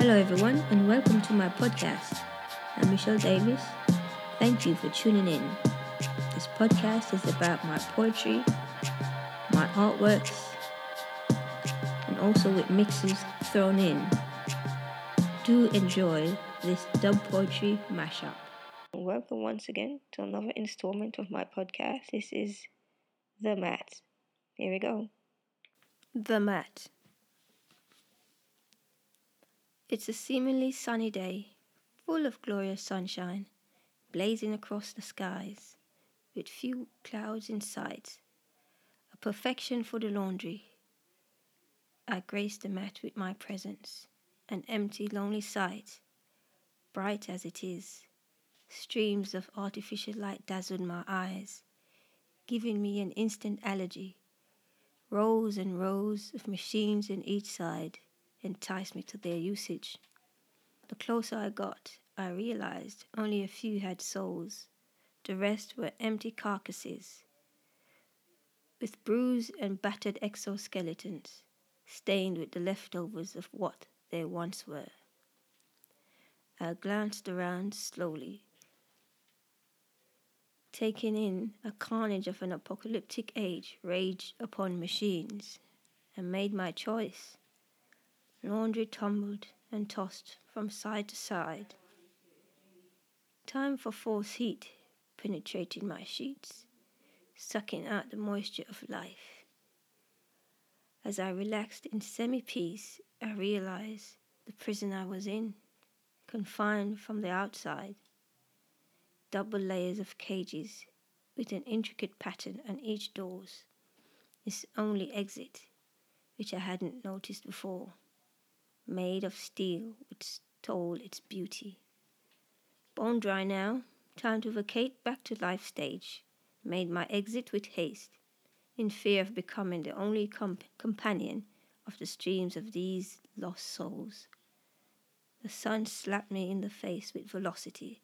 Hello, everyone, and welcome to my podcast. I'm Michelle Davis. Thank you for tuning in. This podcast is about my poetry, my artworks, and also with mixes thrown in. Do enjoy this dub poetry mashup. Welcome once again to another installment of my podcast. This is The Mat. Here we go. The Mat. It's a seemingly sunny day, full of glorious sunshine, blazing across the skies, with few clouds in sight. A perfection for the laundry. I grace the mat with my presence, an empty, lonely sight. Bright as it is, streams of artificial light dazzled my eyes, giving me an instant allergy. Rows and rows of machines in each side enticed me to their usage. The closer I got, I realized only a few had souls. The rest were empty carcasses with bruised and battered exoskeletons, stained with the leftovers of what they once were. I glanced around slowly, taking in a carnage of an apocalyptic age raged upon machines, and made my choice. Laundry tumbled and tossed from side to side. Time for force heat penetrated my sheets, sucking out the moisture of life. As I relaxed in semi peace, I realized the prison I was in, confined from the outside. Double layers of cages with an intricate pattern on each doors. This only exit, which I hadn't noticed before made of steel which told its beauty. Bone dry now, time to vacate back to life stage, made my exit with haste, in fear of becoming the only comp- companion of the streams of these lost souls. The sun slapped me in the face with velocity.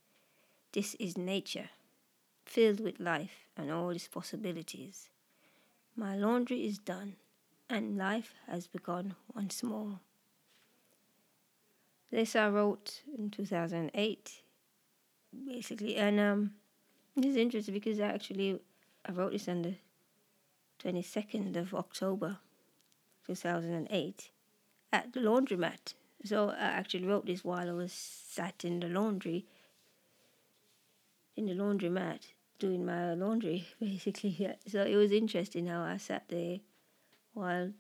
This is nature, filled with life and all its possibilities. My laundry is done, and life has begun once more. This I wrote in 2008, basically, and um, it's interesting because I actually I wrote this on the 22nd of October, 2008, at the laundromat. So I actually wrote this while I was sat in the laundry, in the laundromat, doing my laundry, basically. So it was interesting how I sat there while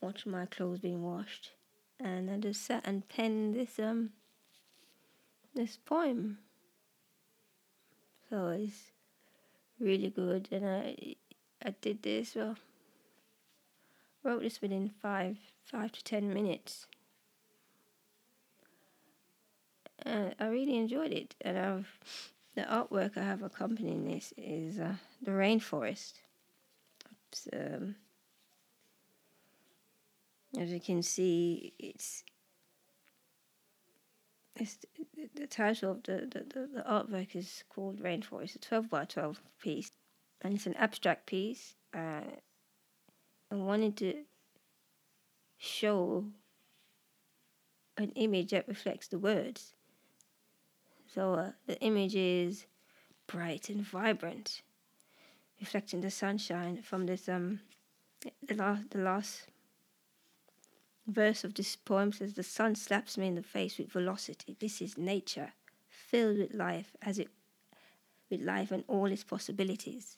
watching my clothes being washed and I just sat and penned this um this poem. So it's really good, and I I did this well. Wrote this within five five to ten minutes. And I really enjoyed it, and I've the artwork I have accompanying this is uh, the rainforest. It's, um, as you can see, it's it's the title of the, the, the, the artwork is called Rainforest, It's a 12 by 12 piece, and it's an abstract piece. Uh, I wanted to show an image that reflects the words. So uh, the image is bright and vibrant, reflecting the sunshine from this um the last the last verse of this poem says, The sun slaps me in the face with velocity. This is nature, filled with life, as it with life and all its possibilities.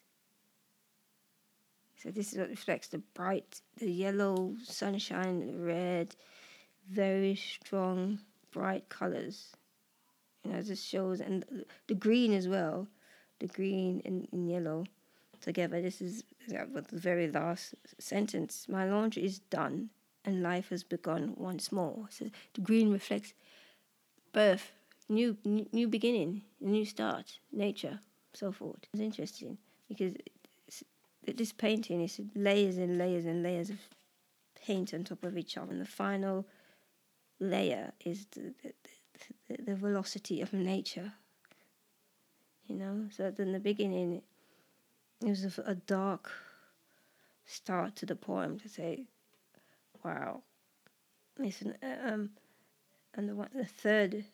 So this is what reflects the bright, the yellow sunshine, the red, very strong, bright colors. You know, this shows, and the green as well, the green and, and yellow together. This is the very last sentence. My laundry is done and life has begun once more. So the green reflects birth, new new, beginning, new start, nature, so forth. It's interesting because this painting is layers and layers and layers of paint on top of each other, and the final layer is the, the, the, the velocity of nature. You know, so in the beginning, it was a, a dark start to the poem to say wow, an, uh, um, and the one, the third,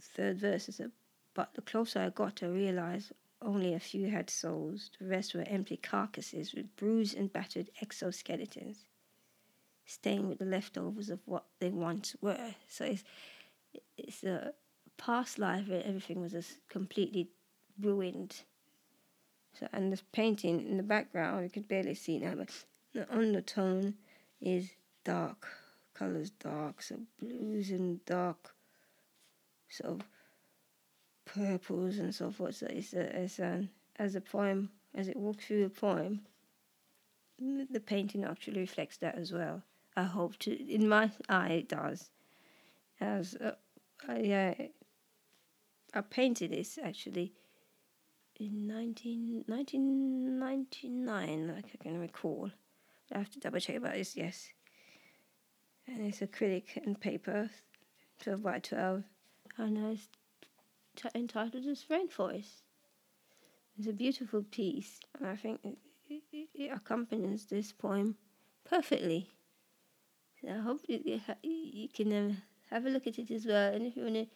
third verse is a, but the closer I got, I realized only a few had souls. The rest were empty carcasses with bruised and battered exoskeletons, staying with the leftovers of what they once were. So it's it's a past life where everything was just completely ruined. So and this painting in the background, you could barely see now, but the undertone is dark, colors dark, so blues and dark, sort of purples and so forth. So it's a, it's an, as a poem, as it walks through the poem, the painting actually reflects that as well. I hope to, in my eye, it does. As uh, I, I painted this actually in 19, 1999, like I can recall. I have to double check about this, yes. And it's acrylic and paper, 12 by 12. And it's t- entitled as Rainforest. It's a beautiful piece, and I think it, it, it accompanies this poem perfectly. So I hope you, you can um, have a look at it as well, and if you want to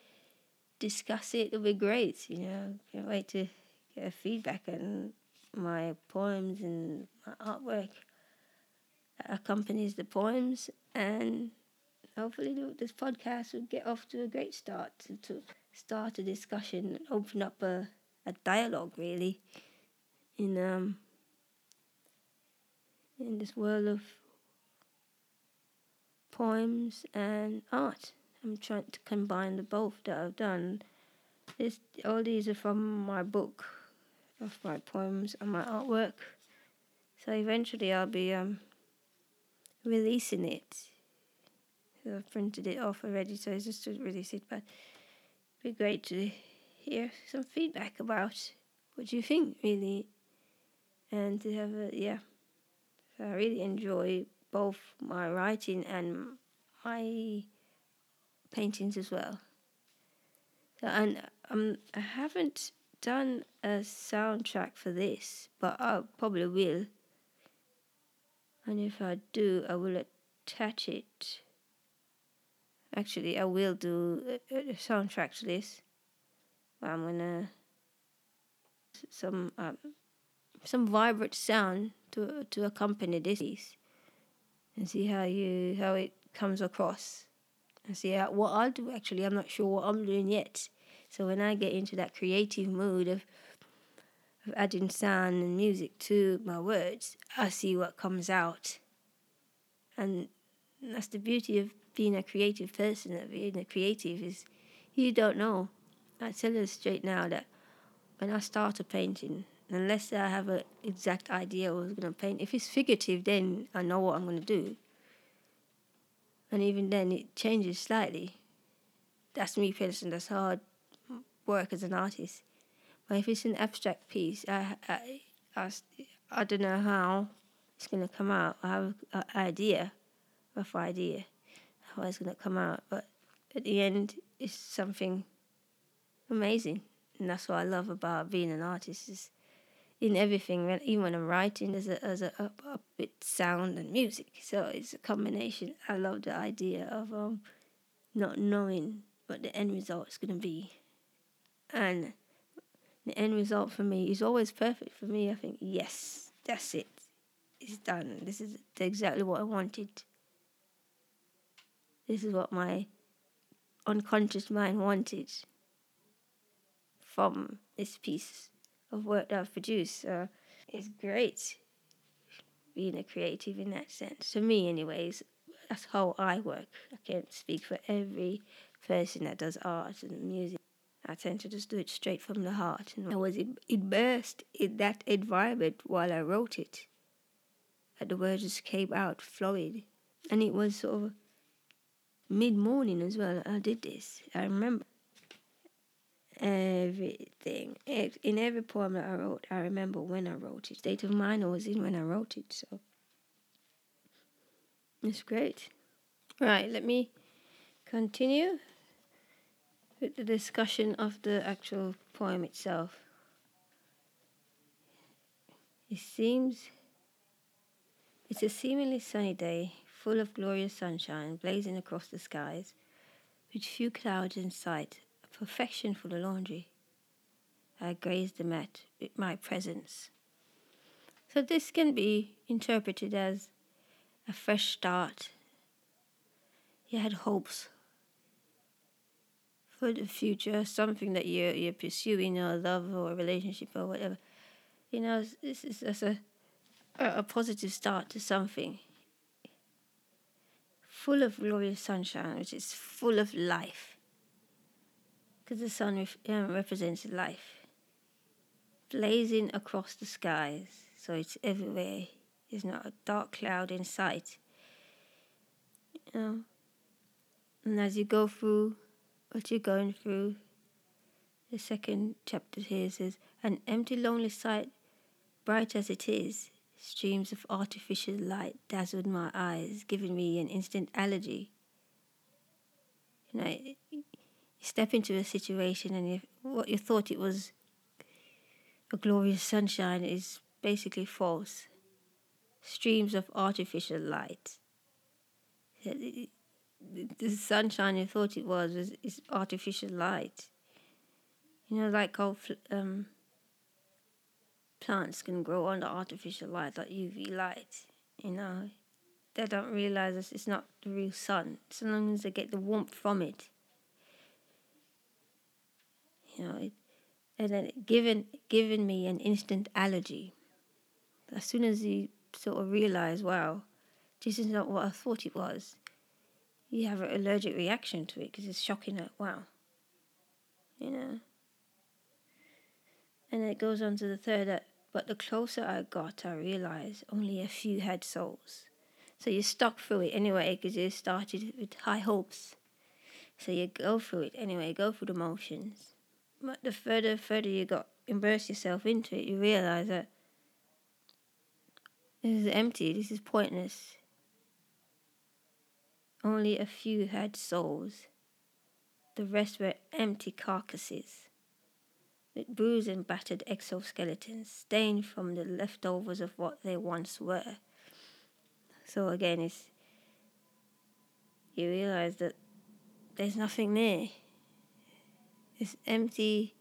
discuss it, it'll be great. You know, can't wait to get feedback on my poems and my artwork accompanies the poems, and hopefully this podcast will get off to a great start to, to start a discussion, and open up a, a dialogue really in um in this world of poems and art. I'm trying to combine the both that I've done. This all these are from my book of my poems and my artwork. So eventually I'll be um releasing it. I've printed it off already, so it's just to release it, but it'd be great to hear some feedback about what you think, really, and to have a yeah. So I really enjoy both my writing and my paintings as well. So, and um, I haven't done a soundtrack for this, but I probably will. And if I do, I will attach it Actually, I will do a, a soundtrack to this. I'm gonna some um, some vibrant sound to to accompany this and see how you how it comes across and see how, what I'll do. Actually, I'm not sure what I'm doing yet. So when I get into that creative mood of of adding sound and music to my words, I see what comes out. And that's the beauty of being a creative person, of being a creative is you don't know. I tell you straight now that when I start a painting, unless I have an exact idea what I'm going to paint, if it's figurative, then I know what I'm going to do. And even then, it changes slightly. That's me personally. That's hard work as an artist. But if it's an abstract piece, I, I, I, I don't know how it's going to come out. I have an idea, rough idea how it's going to come out. But at the end, it's something amazing. And that's what I love about being an artist is in everything, even when I'm writing, there's a, there's a, a, a bit sound and music. So it's a combination. I love the idea of um, not knowing what the end result is going to be. And the end result for me is always perfect for me. I think, yes, that's it. It's done. This is exactly what I wanted. This is what my unconscious mind wanted from this piece of work that I've produced. So it's great being a creative in that sense. For me, anyways, that's how I work. I can't speak for every person that does art and music. I tend to just do it straight from the heart. And I was immersed in that environment while I wrote it. And the words just came out flowing. And it was sort of mid morning as well. I did this. I remember everything. In every poem that I wrote, I remember when I wrote it. State of mind I was in when I wrote it. So it's great. Right, let me continue with the discussion of the actual poem itself. It seems it's a seemingly sunny day full of glorious sunshine, blazing across the skies, with few clouds in sight, a perfection for the laundry. I grazed the mat with my presence. So this can be interpreted as a fresh start. You had hopes for the future, something that you're you're pursuing, or love or a relationship or whatever. You know, this is just a a positive start to something full of glorious sunshine, which is full of life. Because the sun ref- um, represents life, blazing across the skies, so it's everywhere. There's not a dark cloud in sight. You know, and as you go through what you're going through, the second chapter here says, "An empty, lonely sight, bright as it is, Streams of artificial light dazzled my eyes, giving me an instant allergy. You know, you step into a situation and you, what you thought it was a glorious sunshine is basically false. Streams of artificial light. The sunshine you thought it was was is artificial light. You know, like how um, plants can grow under artificial light, like UV light. You know, they don't realize it's not the real sun. So long as they get the warmth from it, you know, it, and then given given me an instant allergy. As soon as you sort of realize, wow, this is not what I thought it was, you have an allergic reaction to it because it's shocking. That wow, you know. And it goes on to the third that but the closer I got, I realized only a few had souls. So you stuck through it anyway because you started with high hopes. So you go through it anyway, go through the motions. But the further, further you got, immerse yourself into it, you realize that this is empty, this is pointless. Only a few had souls. The rest were empty carcasses with bruised and battered exoskeletons, stained from the leftovers of what they once were. So again, it's you realize that there's nothing there. It's empty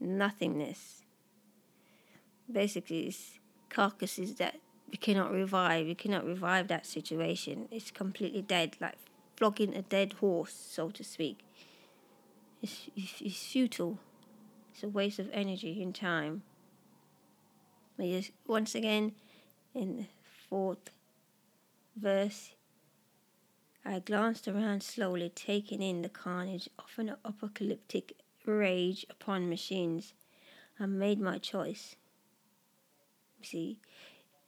nothingness. Basically, it's carcasses that you cannot revive. You cannot revive that situation. It's completely dead, like flogging a dead horse, so to speak. It's, it's, it's futile. It's a waste of energy and time. But yes, once again, in the fourth verse, I glanced around slowly, taking in the carnage of an apocalyptic rage upon machines. I made my choice. See,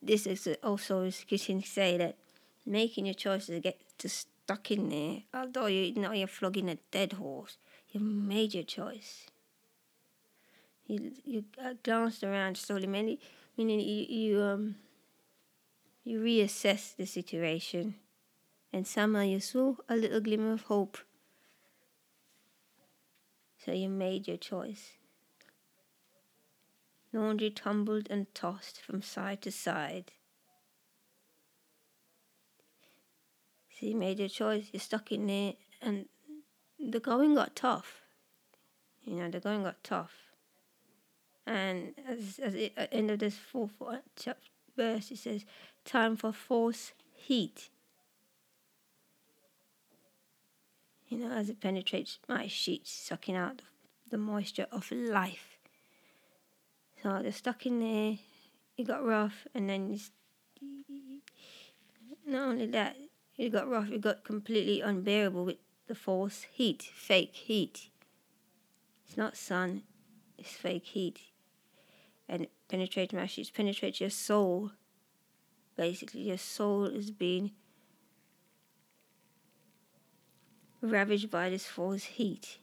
this is also is getting to say that making your choices get to stuck in there. Although you know you're flogging a dead horse, you made your choice. You you glanced around slowly, meaning meaning you you um you reassess the situation, and somehow you saw a little glimmer of hope. So you made your choice. Laundry tumbled and tossed from side to side. So you made your choice. You're stuck in there, and the going got tough. You know, the going got tough. And as, as it, at the end of this fourth verse, it says, Time for force heat. You know, as it penetrates my sheets, sucking out the moisture of life. So they're stuck in there, it got rough, and then not only that, it got rough, it got completely unbearable with the force heat, fake heat. It's not sun, it's fake heat and penetrate my sheets, penetrates your soul. Basically, your soul is being ravaged by this false heat,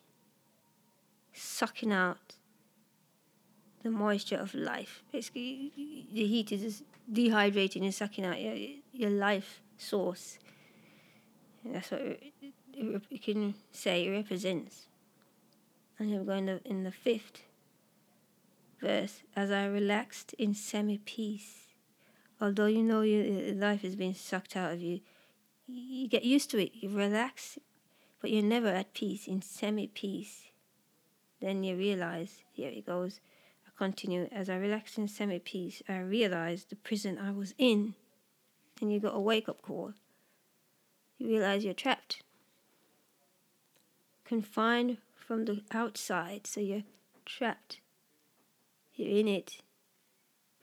sucking out the moisture of life. Basically, the heat is dehydrating and sucking out your, your life source. And that's what you can say it represents. And you're going to, in the fifth verse, as I relaxed in semi peace. Although you know your life is being sucked out of you, you get used to it, you relax, but you're never at peace, in semi peace. Then you realize, here it goes. I continue, as I relaxed in semi peace, I realized the prison I was in. And you got a wake up call. You realize you're trapped, confined from the outside, so you're trapped. You're in it.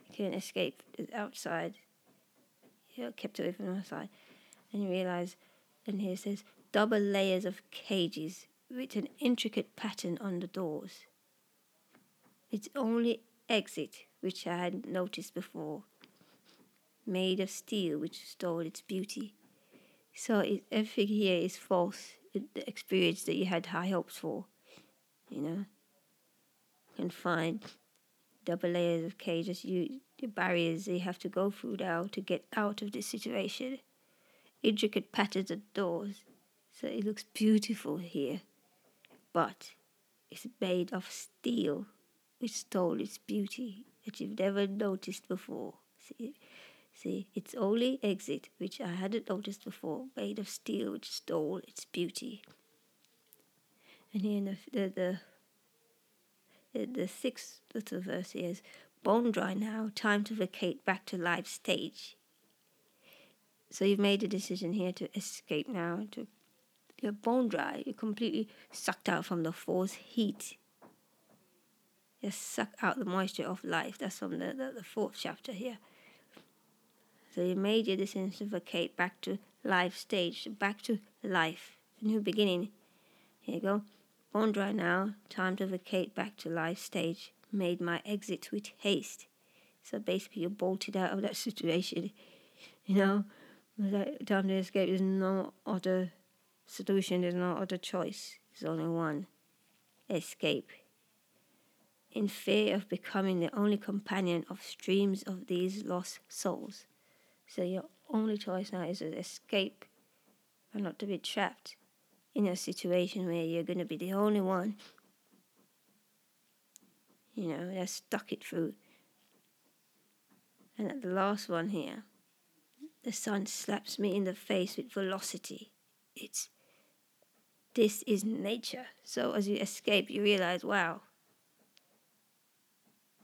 You can't escape the outside. You're kept away from the outside and you realize, and here it says, double layers of cages with an intricate pattern on the doors. Its only exit, which I had noticed before, made of steel which stole its beauty. So it, everything here is false. the experience that you had high hopes for, you know, confined, double layers of cages, you the barriers you have to go through now to get out of this situation intricate patterns of doors. So it looks beautiful here. But it's made of steel, which stole its beauty that you've never noticed before. See, see, its only exit, which I hadn't noticed before, made of steel, which stole its beauty. And here in the the the, the sixth little verse is bone dry now, time to vacate back to life stage. So you've made a decision here to escape now. To you're bone dry. You're completely sucked out from the force heat. You suck out the moisture of life. That's from the, the, the fourth chapter here. So you made your decision to vacate back to life stage, back to life, new beginning. Here you go. Bone dry now. Time to vacate back to life stage. Made my exit with haste. So basically, you bolted out of that situation. You know, time to escape. There's no other solution. There's no other choice. There's only one. Escape. In fear of becoming the only companion of streams of these lost souls. So your only choice now is to escape and not to be trapped in a situation where you're going to be the only one, you know, that stuck it through. And at the last one here, the sun slaps me in the face with velocity. It's this is nature. So as you escape, you realize, wow,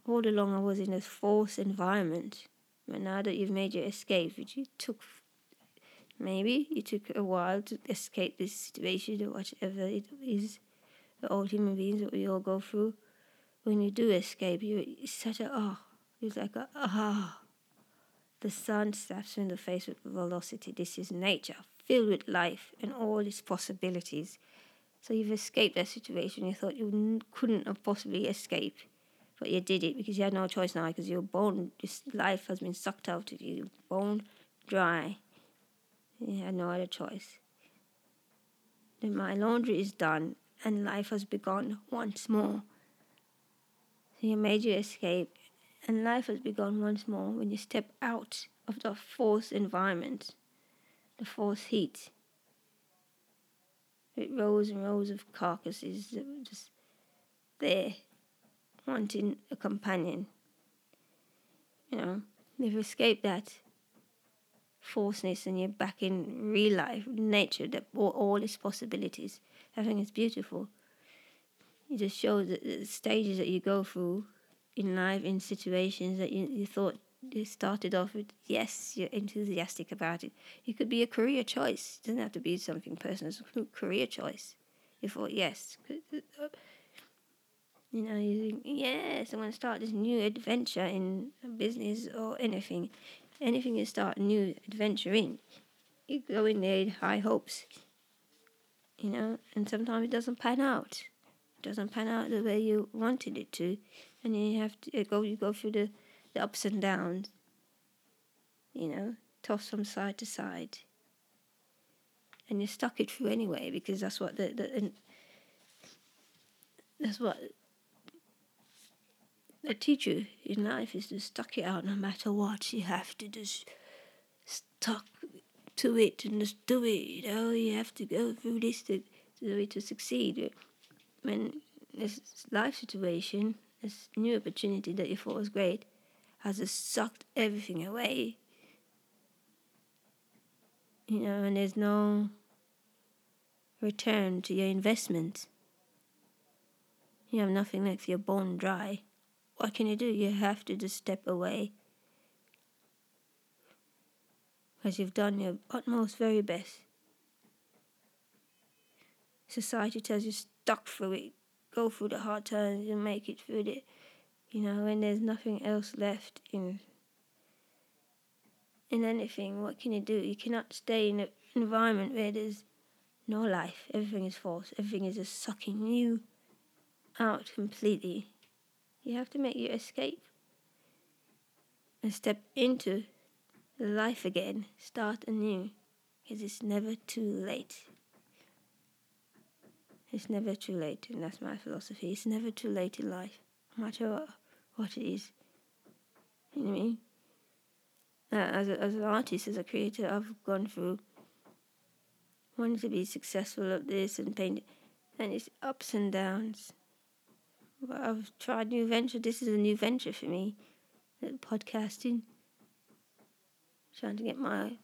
all along I was in a false environment. But now that you've made your escape, which you took, maybe you took a while to escape this situation or whatever it is, the all human beings that we all go through. When you do escape, you it's such a oh, it's like a ah. The sun slaps you in the face with velocity. This is nature, filled with life and all its possibilities. So you've escaped that situation you thought you couldn't have possibly escaped, but you did it because you had no choice now because your bone, this life has been sucked out of you, bone dry. You had no other choice. Then my laundry is done and life has begun once more. So you made your escape and life has begun once more when you step out of the forced environment, the forced heat. With rows and rows of carcasses just there, wanting a companion. You know, you've escaped that forceness and you're back in real life, nature, that all, all its possibilities. I think it's beautiful. It just shows the, stages that you go through in life in situations that you, you thought you started off with yes you're enthusiastic about it it could be a career choice it doesn't have to be something personal it's a career choice you thought yes uh, you know you think yes i'm going to start this new adventure in business or anything. Anything you start a new adventure in you go in there with high hopes you know and sometimes it doesn't pan out. It doesn't pan out the way you wanted it to and then you have to go you go through the, the ups and downs you know toss from side to side. And you stuck it through anyway because that's what the, the that's what they teach you in life is to stuck it out no matter what you have to just stuck to it and just do it you know you have to go through this to to, to succeed when this life situation this new opportunity that you thought was great has just sucked everything away. you know, and there's no return to your investment. You have nothing left, you're bone dry. What can you do? You have to just step away. Because you've done your utmost very best. Society tells you stuck through it, go through the hard times and make it through it. You know, when there's nothing else left in in anything, what can you do? You cannot stay in an environment where there's no life. Everything is false. Everything is just sucking you out completely. You have to make your escape and step into life again. Start anew because it's never too late. It's never too late, and that's my philosophy. It's never too late in life, no matter what, what it is. You know what I mean? Uh, as, a, as an artist, as a creator, I've gone through wanting to be successful at this and paint, and it's ups and downs. I've tried new venture. This is a new venture for me, uh, podcasting. Trying to get my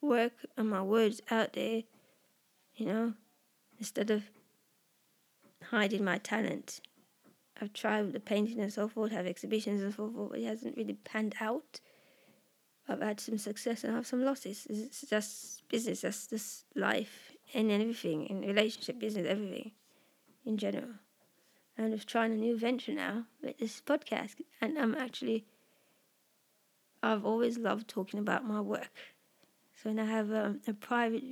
work and my words out there, you know, instead of hiding my talent. I've tried the painting and so forth, have exhibitions and so forth, but it hasn't really panned out. I've had some success and I have some losses. It's just business, that's just life and everything, in relationship, business, everything in general. And I'm trying a new venture now with this podcast, and I'm actually, I've always loved talking about my work. So when I have um, a private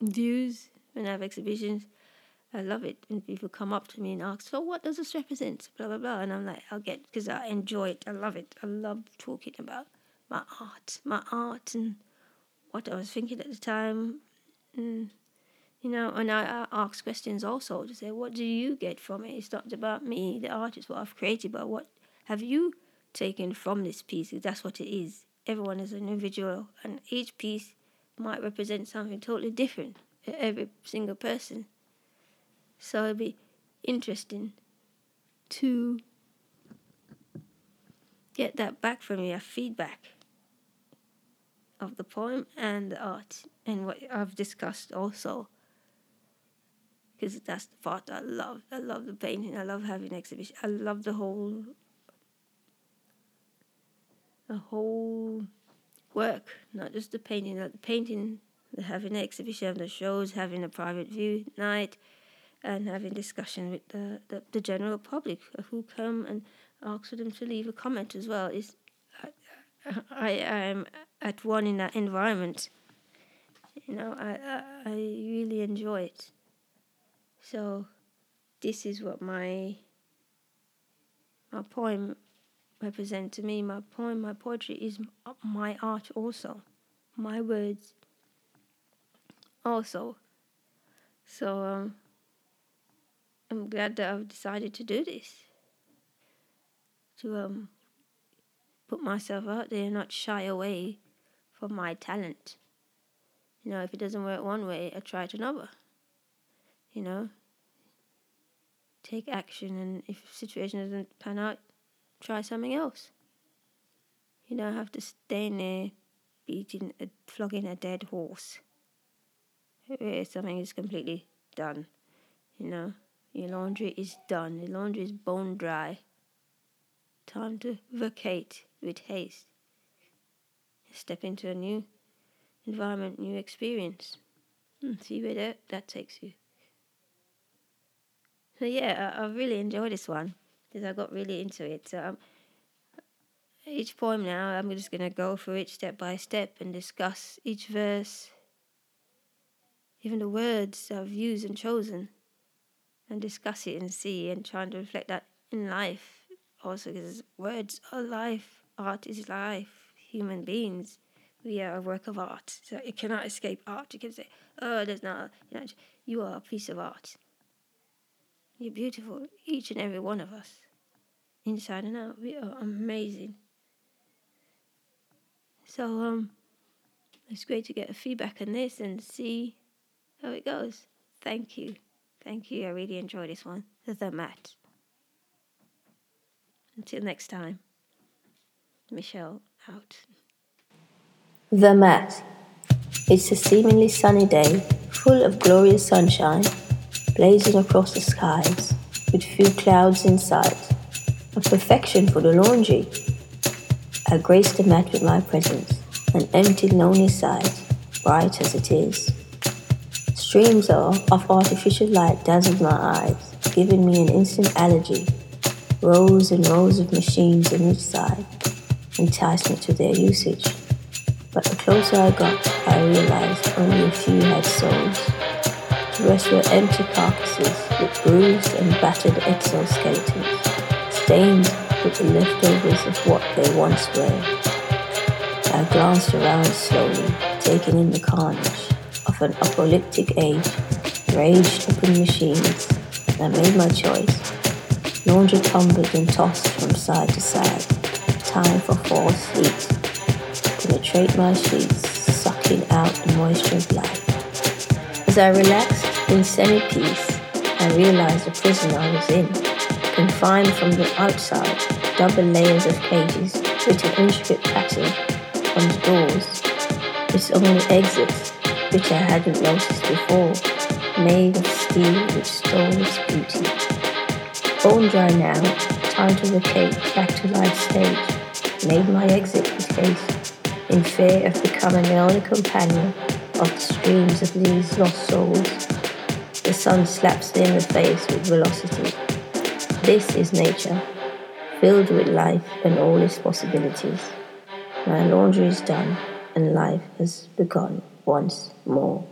views, when I have exhibitions, I love it when people come up to me and ask, "So what does this represent?" Blah blah blah, and I'm like, "I'll get because I enjoy it. I love it. I love talking about my art, my art, and what I was thinking at the time, and you know. And I, I ask questions also to say, "What do you get from it?" It's not about me, the artist, what I've created, but what have you taken from this piece? That's what it is. Everyone is an individual, and each piece might represent something totally different. Every single person. So it'd be interesting to get that back from you, a feedback of the poem and the art and what I've discussed also. Because that's the part I love. I love the painting. I love having exhibition. I love the whole the whole work, not just the painting. The painting, the having an exhibition, the shows, having a private view night, and having discussion with the, the, the general public who come and ask for them to leave a comment as well. Is I, I am at one in that environment. You know, I, I, I really enjoy it. So, this is what my my poem represents to me. My poem, my poetry is my art also, my words also. So, um, I'm glad that I've decided to do this. To um, put myself out there not shy away from my talent. You know, if it doesn't work one way, I try it another. You know, take action, and if the situation doesn't pan out, try something else. You don't have to stay in there beating, a, flogging a dead horse. Where something is completely done, you know. Your laundry is done. Your laundry is bone dry. Time to vacate with haste. Step into a new environment, new experience. And hmm, see where that, that takes you. So yeah, I, I really enjoyed this one because I got really into it. So um, each poem now, I'm just gonna go through it step by step and discuss each verse, even the words I've used and chosen and discuss it and see and trying to reflect that in life also because words are life, art is life, human beings. We are a work of art, so you cannot escape art. You can say, "Oh, there's not," you know, you are a piece of art. You're beautiful, each and every one of us, inside and out. We are amazing. So um, it's great to get a feedback on this and see how it goes. Thank you. Thank you. I really enjoyed this one. The Mat. Until next time, Michelle out. The Mat. It's a seemingly sunny day, full of glorious sunshine, blazing across the skies, with few clouds in sight. A perfection for the laundry. I grace the mat with my presence, an empty, lonely sight, bright as it is. Streams of artificial light dazzled my eyes, giving me an instant allergy. Rows and rows of machines on each side enticed me to their usage. But the closer I got, I realized only a few had souls. Rest were empty carcasses with bruised and battered exoskeletons, stained with the leftovers of what they once were. I glanced around slowly, taking in the carnage of an apocalyptic age, raged open machines. I made my choice. Laundry tumbled and tossed from side to side. Time for false heat penetrate my sheets, sucking out the moisture of life. As I relaxed in semi-peace, I realized the prison I was in, confined from the outside, double layers of cages with an intricate pattern on the doors, its only exits, which I hadn't noticed before, made of steel which stole its beauty. Bone dry now, time to vacate back to life stage, made my exit with haste in fear of becoming the only companion the streams of these lost souls. The sun slaps me in the face with velocity. This is nature, filled with life and all its possibilities. My laundry is done, and life has begun once more.